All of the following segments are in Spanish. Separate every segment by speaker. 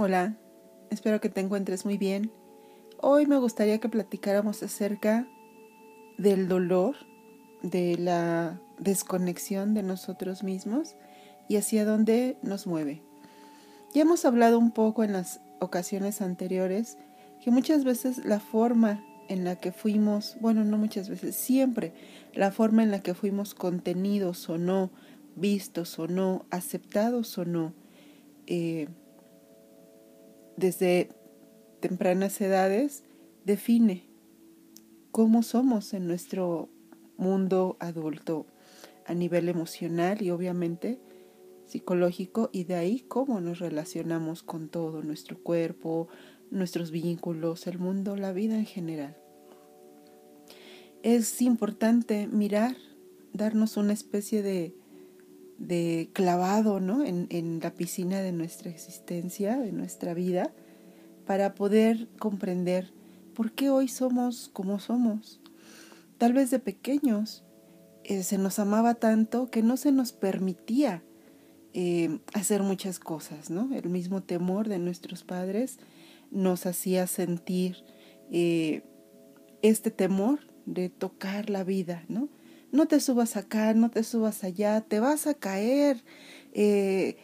Speaker 1: Hola, espero que te encuentres muy bien. Hoy me gustaría que platicáramos acerca del dolor, de la desconexión de nosotros mismos y hacia dónde nos mueve. Ya hemos hablado un poco en las ocasiones anteriores que muchas veces la forma en la que fuimos, bueno, no muchas veces, siempre la forma en la que fuimos contenidos o no, vistos o no, aceptados o no, eh, desde tempranas edades define cómo somos en nuestro mundo adulto a nivel emocional y obviamente psicológico y de ahí cómo nos relacionamos con todo nuestro cuerpo, nuestros vínculos, el mundo, la vida en general. Es importante mirar, darnos una especie de, de clavado ¿no? en, la piscina de nuestra existencia, de nuestra vida, para poder comprender por qué hoy somos como somos. Tal vez de pequeños eh, se nos amaba tanto que no se nos permitía eh, hacer muchas cosas, ¿no? El mismo temor de nuestros padres nos hacía sentir eh, este temor de tocar la vida, ¿no? No te subas acá, no te subas allá, te vas a caer, eh,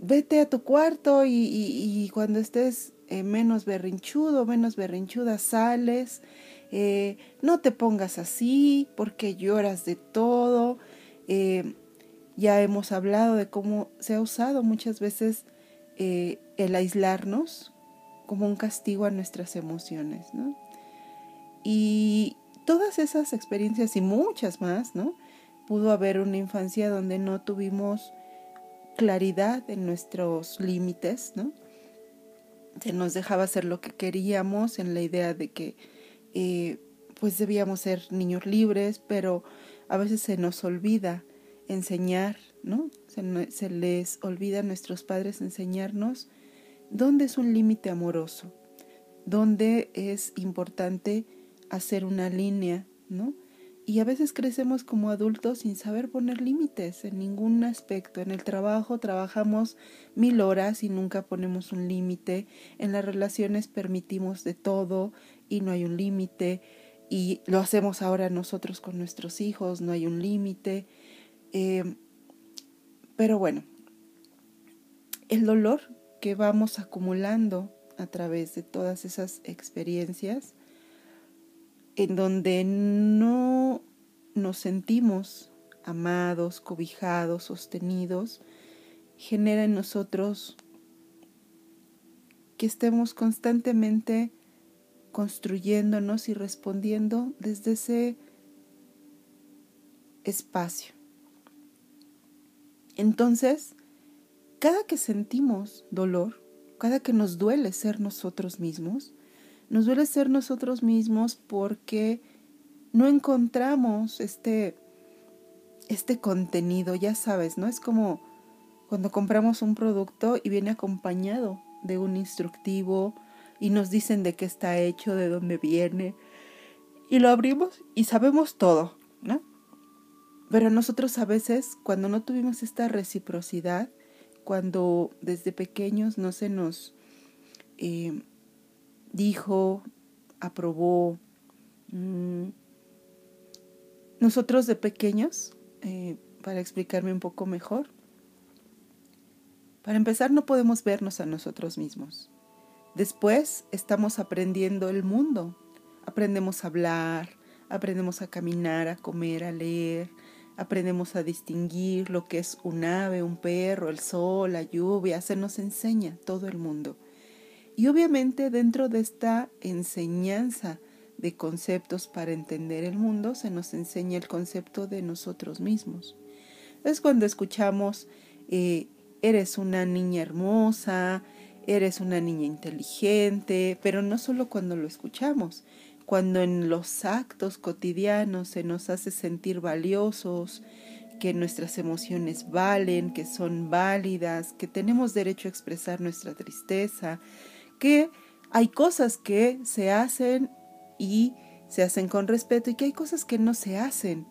Speaker 1: vete a tu cuarto y, cuando estés eh, menos berrinchudo, menos berrinchuda, sales, eh, no te pongas así porque lloras de todo. ya hemos hablado de cómo se ha usado muchas veces el aislarnos como un castigo a nuestras emociones, ¿no? Y, todas esas experiencias y muchas más, ¿no? Pudo haber una infancia donde no tuvimos claridad en nuestros límites, ¿no? Se nos dejaba hacer lo que queríamos en la idea de que eh, pues debíamos ser niños libres, pero a veces se nos olvida enseñar, ¿no? Se, se les olvida a nuestros padres enseñarnos dónde es un límite amoroso, dónde es importante hacer una línea, ¿no? Y a veces crecemos como adultos sin saber poner límites en ningún aspecto. En el trabajo trabajamos mil horas y nunca ponemos un límite. En las relaciones permitimos de todo y no hay un límite. Y lo hacemos ahora nosotros con nuestros hijos, no hay un límite. Eh, pero bueno, el dolor que vamos acumulando a través de todas esas experiencias en donde no nos sentimos amados, cobijados, sostenidos, genera en nosotros que estemos constantemente construyéndonos y respondiendo desde ese espacio. Entonces, cada que sentimos dolor, cada que nos duele ser nosotros mismos, nos duele ser nosotros mismos porque no encontramos este, este contenido, ya sabes, ¿no? Es como cuando compramos un producto y viene acompañado de un instructivo y nos dicen de qué está hecho, de dónde viene, y lo abrimos y sabemos todo, ¿no? Pero nosotros a veces, cuando no tuvimos esta reciprocidad, cuando desde pequeños no se nos eh, dijo, aprobó. Mm, nosotros de pequeños, eh, para explicarme un poco mejor, para empezar no podemos vernos a nosotros mismos. Después estamos aprendiendo el mundo. Aprendemos a hablar, aprendemos a caminar, a comer, a leer, aprendemos a distinguir lo que es un ave, un perro, el sol, la lluvia, se nos enseña todo el mundo. Y obviamente dentro de esta enseñanza de conceptos para entender el mundo se nos enseña el concepto de nosotros mismos. Es cuando escuchamos, eh, eres una niña hermosa, eres una niña inteligente, pero no solo cuando lo escuchamos, cuando en los actos cotidianos se nos hace sentir valiosos, que nuestras emociones valen, que son válidas, que tenemos derecho a expresar nuestra tristeza, que hay cosas que se hacen y se hacen con respeto y que hay cosas que no se hacen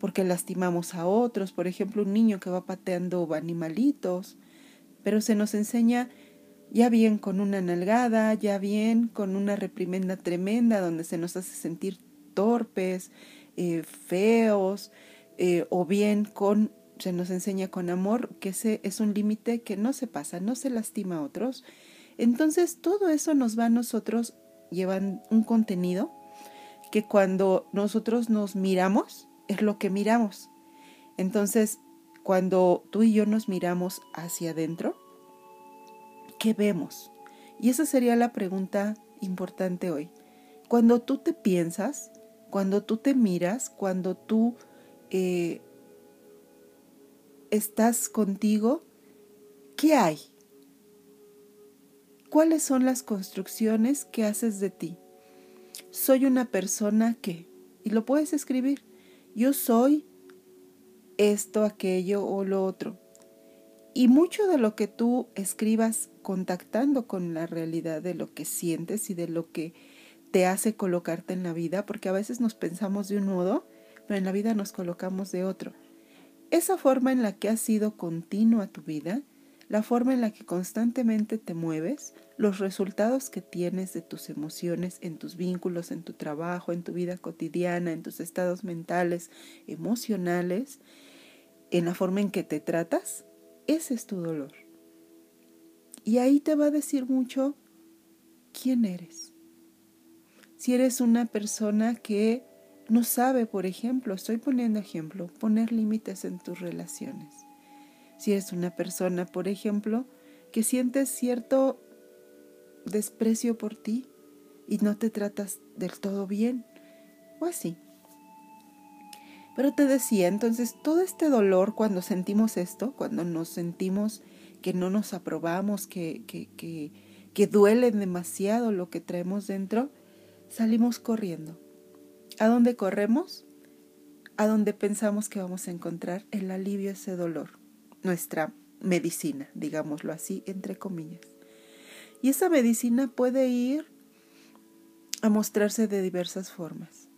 Speaker 1: porque lastimamos a otros, por ejemplo, un niño que va pateando animalitos, pero se nos enseña ya bien con una nalgada, ya bien con una reprimenda tremenda donde se nos hace sentir torpes, eh, feos, eh, o bien con, se nos enseña con amor que ese es un límite que no se pasa, no se lastima a otros. Entonces todo eso nos va a nosotros llevan un contenido que cuando nosotros nos miramos es lo que miramos. Entonces, cuando tú y yo nos miramos hacia adentro, ¿qué vemos? Y esa sería la pregunta importante hoy. Cuando tú te piensas, cuando tú te miras, cuando tú eh, estás contigo, ¿qué hay? ¿Cuáles son las construcciones que haces de ti? Soy una persona que, y lo puedes escribir, yo soy esto, aquello o lo otro. Y mucho de lo que tú escribas contactando con la realidad de lo que sientes y de lo que te hace colocarte en la vida, porque a veces nos pensamos de un modo, pero en la vida nos colocamos de otro. Esa forma en la que ha sido continua tu vida, la forma en la que constantemente te mueves, los resultados que tienes de tus emociones en tus vínculos, en tu trabajo, en tu vida cotidiana, en tus estados mentales, emocionales, en la forma en que te tratas, ese es tu dolor. Y ahí te va a decir mucho quién eres. Si eres una persona que no sabe, por ejemplo, estoy poniendo ejemplo, poner límites en tus relaciones. Si eres una persona, por ejemplo, que sientes cierto desprecio por ti y no te tratas del todo bien, o así. Pero te decía, entonces, todo este dolor cuando sentimos esto, cuando nos sentimos que no nos aprobamos, que, que, que, que duele demasiado lo que traemos dentro, salimos corriendo. ¿A dónde corremos? A donde pensamos que vamos a encontrar el alivio a ese dolor, nuestra medicina, digámoslo así, entre comillas. Y esa medicina puede ir a mostrarse de diversas formas.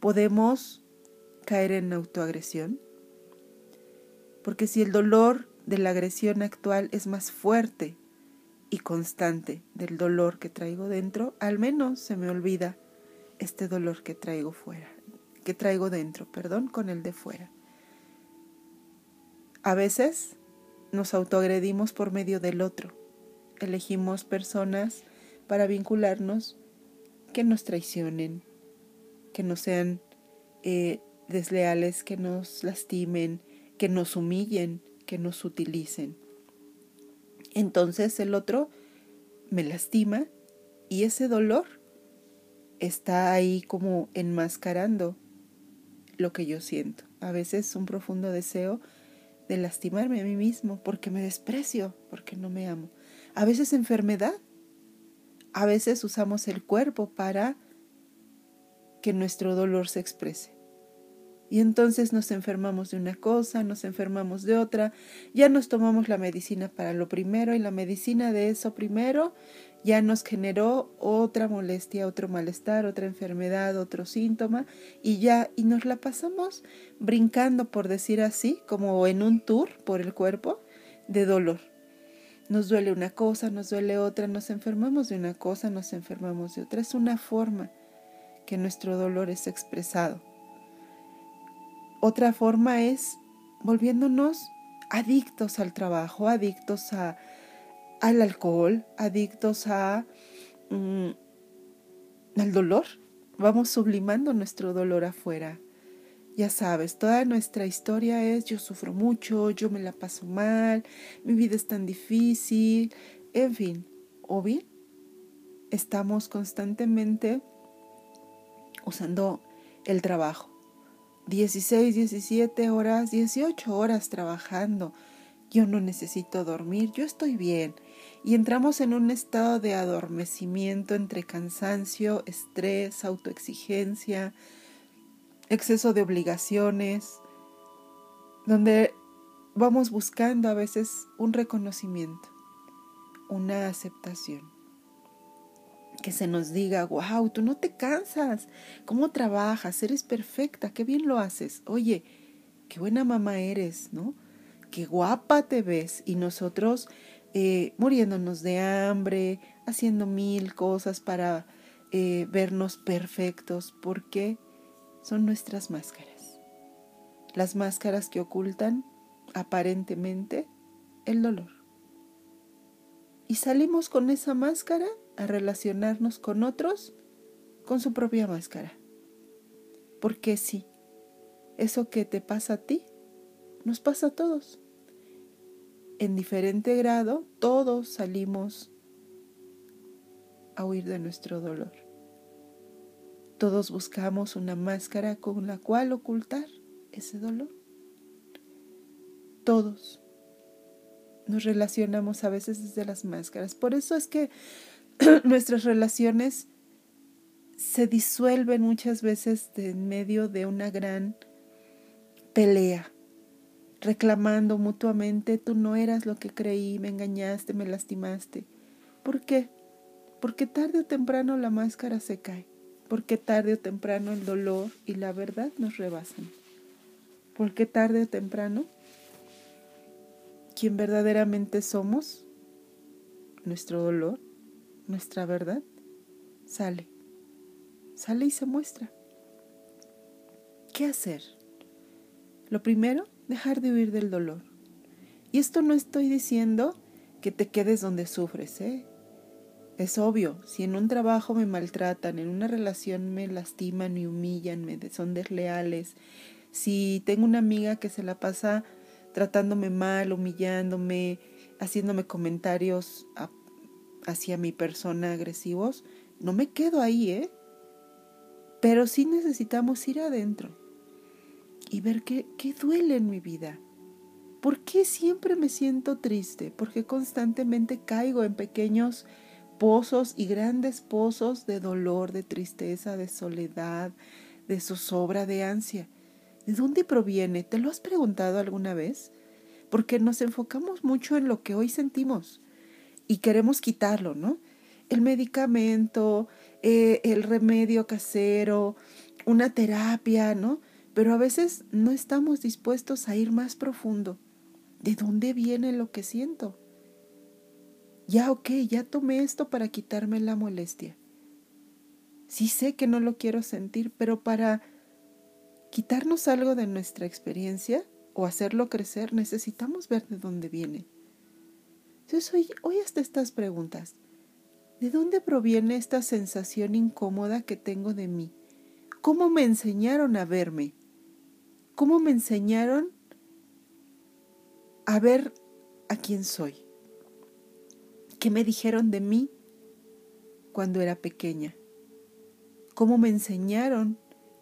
Speaker 1: Podemos caer en autoagresión, porque si el dolor de la agresión actual es más fuerte y constante del dolor que traigo dentro, al menos se me olvida este dolor que traigo fuera, que traigo dentro, perdón, con el de fuera. A veces nos autoagredimos por medio del otro. Elegimos personas para vincularnos que nos traicionen, que no sean eh, desleales que nos lastimen, que nos humillen, que nos utilicen. Entonces el otro me lastima y ese dolor está ahí como enmascarando lo que yo siento. A veces un profundo deseo de lastimarme a mí mismo porque me desprecio, porque no me amo. A veces enfermedad. A veces usamos el cuerpo para que nuestro dolor se exprese. Y entonces nos enfermamos de una cosa, nos enfermamos de otra, ya nos tomamos la medicina para lo primero y la medicina de eso primero ya nos generó otra molestia, otro malestar, otra enfermedad, otro síntoma y ya, y nos la pasamos brincando, por decir así, como en un tour por el cuerpo de dolor. Nos duele una cosa, nos duele otra, nos enfermamos de una cosa, nos enfermamos de otra. Es una forma que nuestro dolor es expresado. Otra forma es volviéndonos adictos al trabajo, adictos al alcohol, adictos mm, al dolor. Vamos sublimando nuestro dolor afuera. Ya sabes, toda nuestra historia es yo sufro mucho, yo me la paso mal, mi vida es tan difícil, en fin, o bien estamos constantemente usando el trabajo 16, 17 horas, 18 horas trabajando. Yo no necesito dormir, yo estoy bien. Y entramos en un estado de adormecimiento entre cansancio, estrés, autoexigencia, exceso de obligaciones, donde vamos buscando a veces un reconocimiento, una aceptación que se nos diga, wow, tú no te cansas, ¿cómo trabajas? Eres perfecta, qué bien lo haces. Oye, qué buena mamá eres, ¿no? Qué guapa te ves. Y nosotros eh, muriéndonos de hambre, haciendo mil cosas para eh, vernos perfectos, porque son nuestras máscaras. Las máscaras que ocultan aparentemente el dolor. Y salimos con esa máscara a relacionarnos con otros con su propia máscara. Porque sí, eso que te pasa a ti, nos pasa a todos. En diferente grado, todos salimos a huir de nuestro dolor. Todos buscamos una máscara con la cual ocultar ese dolor. Todos nos relacionamos a veces desde las máscaras. Por eso es que nuestras relaciones se disuelven muchas veces en medio de una gran pelea, reclamando mutuamente, tú no eras lo que creí, me engañaste, me lastimaste. ¿Por qué? Porque tarde o temprano la máscara se cae, porque tarde o temprano el dolor y la verdad nos rebasan, porque tarde o temprano quien verdaderamente somos, nuestro dolor, nuestra verdad, sale, sale y se muestra. ¿Qué hacer? Lo primero, dejar de huir del dolor. Y esto no estoy diciendo que te quedes donde sufres, ¿eh? Es obvio, si en un trabajo me maltratan, en una relación me lastiman y humillan, me son desleales, si tengo una amiga que se la pasa tratándome mal, humillándome, haciéndome comentarios hacia mi persona agresivos, no me quedo ahí, ¿eh? Pero sí necesitamos ir adentro y ver qué, qué duele en mi vida. ¿Por qué siempre me siento triste? Porque constantemente caigo en pequeños pozos y grandes pozos de dolor, de tristeza, de soledad, de zozobra, de ansia. ¿De dónde proviene? ¿Te lo has preguntado alguna vez? Porque nos enfocamos mucho en lo que hoy sentimos y queremos quitarlo, ¿no? El medicamento, eh, el remedio casero, una terapia, ¿no? Pero a veces no estamos dispuestos a ir más profundo. ¿De dónde viene lo que siento? ya ok, ya tomé esto para quitarme la molestia. Sí sé que no lo quiero sentir, pero para quitarnos algo de nuestra experiencia o hacerlo crecer, necesitamos ver de dónde viene. Entonces hoy, hoy hasta estas preguntas. ¿De dónde proviene esta sensación incómoda que tengo de mí? ¿Cómo me enseñaron a verme? ¿Cómo me enseñaron a ver a quién soy? ¿Qué me dijeron de mí cuando era pequeña? ¿Cómo me enseñaron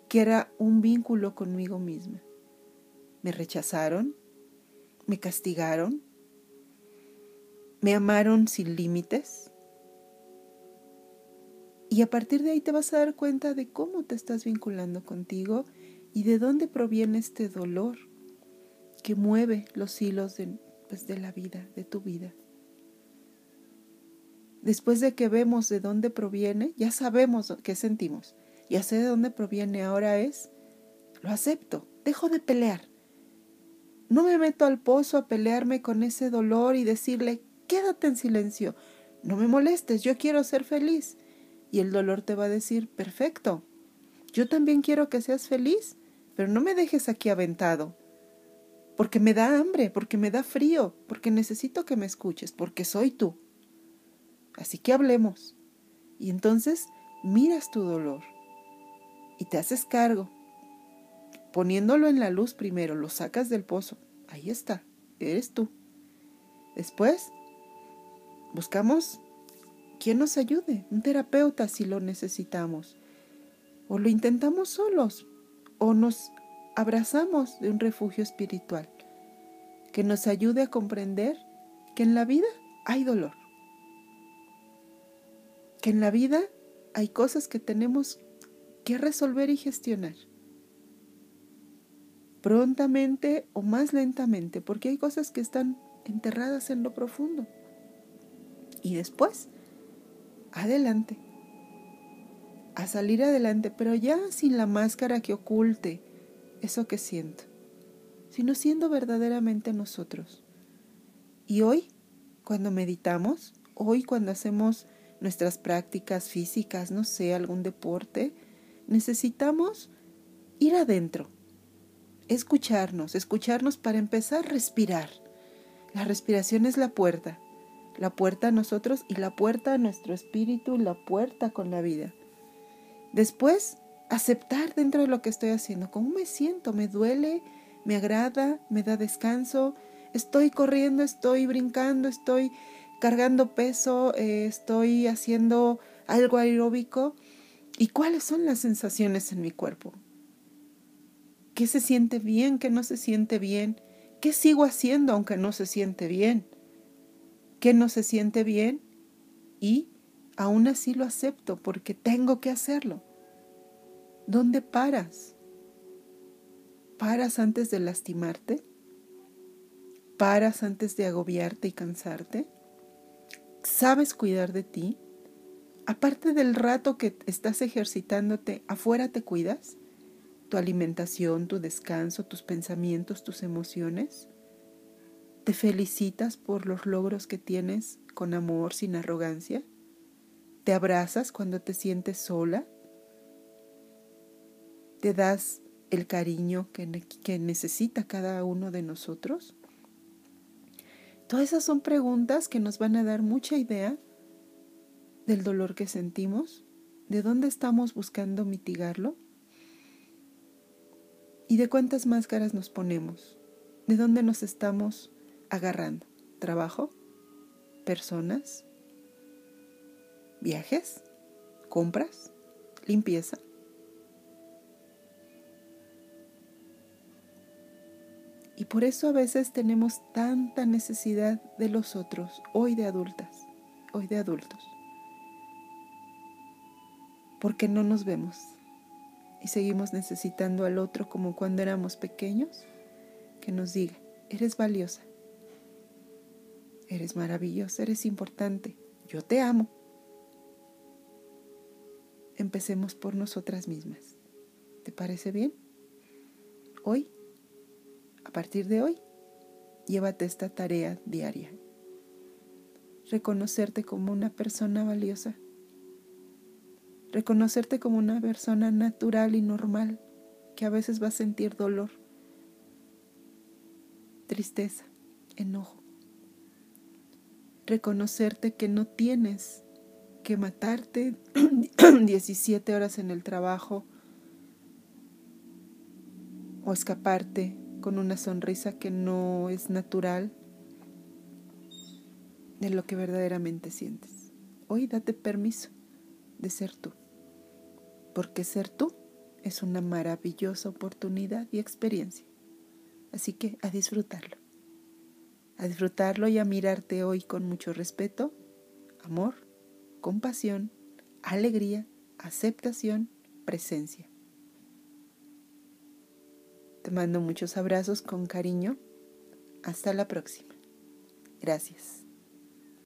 Speaker 1: que era un vínculo conmigo misma? ¿Me rechazaron? ¿Me castigaron? ¿Me amaron sin límites? Y a partir de ahí te vas a dar cuenta de cómo te estás vinculando contigo y de dónde proviene este dolor que mueve los hilos de, pues, de la vida, de tu vida. Después de que vemos de dónde proviene, ya sabemos qué sentimos. Ya sé de dónde proviene, ahora es, lo acepto, dejo de pelear. No me meto al pozo a pelearme con ese dolor y decirle, quédate en silencio, no me molestes, yo quiero ser feliz. Y el dolor te va a decir, perfecto, yo también quiero que seas feliz, pero no me dejes aquí aventado, porque me da hambre, porque me da frío, porque necesito que me escuches, porque soy tú. Así que hablemos. Y entonces miras tu dolor y te haces cargo. Poniéndolo en la luz primero, lo sacas del pozo. Ahí está, eres tú. Después, buscamos quien nos ayude, un terapeuta si lo necesitamos. O lo intentamos solos, o nos abrazamos de un refugio espiritual que nos ayude a comprender que en la vida hay dolor que en la vida hay cosas que tenemos que resolver y gestionar. Prontamente o más lentamente, porque hay cosas que están enterradas en lo profundo. Y después, adelante. A salir adelante, pero ya sin la máscara que oculte eso que siento, sino siendo verdaderamente nosotros. Y hoy cuando meditamos, hoy cuando hacemos nuestras prácticas físicas, no sé, algún deporte, necesitamos ir adentro, escucharnos, escucharnos para empezar a respirar. La respiración es la puerta, la puerta a nosotros y la puerta a nuestro espíritu, la puerta con la vida. Después, aceptar dentro de lo que estoy haciendo, cómo me siento, me duele, me agrada, me da descanso, estoy corriendo, estoy brincando, estoy cargando peso, eh, estoy haciendo algo aeróbico y cuáles son las sensaciones en mi cuerpo. ¿Qué se siente bien? ¿Qué no se siente bien? ¿Qué sigo haciendo aunque no se siente bien? ¿Qué no se siente bien? Y aún así lo acepto porque tengo que hacerlo. ¿Dónde paras? ¿Paras antes de lastimarte? ¿Paras antes de agobiarte y cansarte? ¿Sabes cuidar de ti? Aparte del rato que estás ejercitándote, ¿afuera te cuidas? ¿Tu alimentación, tu descanso, tus pensamientos, tus emociones? ¿Te felicitas por los logros que tienes con amor, sin arrogancia? ¿Te abrazas cuando te sientes sola? ¿Te das el cariño que, necesita cada uno de nosotros? Todas esas son preguntas que nos van a dar mucha idea del dolor que sentimos, de dónde estamos buscando mitigarlo y de cuántas máscaras nos ponemos, de dónde nos estamos agarrando. Trabajo, personas, viajes, compras, limpieza. Y por eso a veces tenemos tanta necesidad de los otros, hoy de adultas, hoy de adultos. Porque no nos vemos y seguimos necesitando al otro como cuando éramos pequeños, que nos diga, eres valiosa, eres maravillosa, eres importante, yo te amo. Empecemos por nosotras mismas. ¿Te parece bien? Hoy a partir de hoy, llévate esta tarea diaria. Reconocerte como una persona valiosa. Reconocerte como una persona natural y normal que a veces va a sentir dolor, tristeza, enojo. Reconocerte que no tienes que matarte 17 horas en el trabajo o escaparte con una sonrisa que no es natural de lo que verdaderamente sientes. Hoy date permiso de ser tú, porque ser tú es una maravillosa oportunidad y experiencia. Así que a disfrutarlo, a disfrutarlo y a mirarte hoy con mucho respeto, amor, compasión, alegría, aceptación, presencia. Te mando muchos abrazos con cariño. Hasta la próxima. Gracias.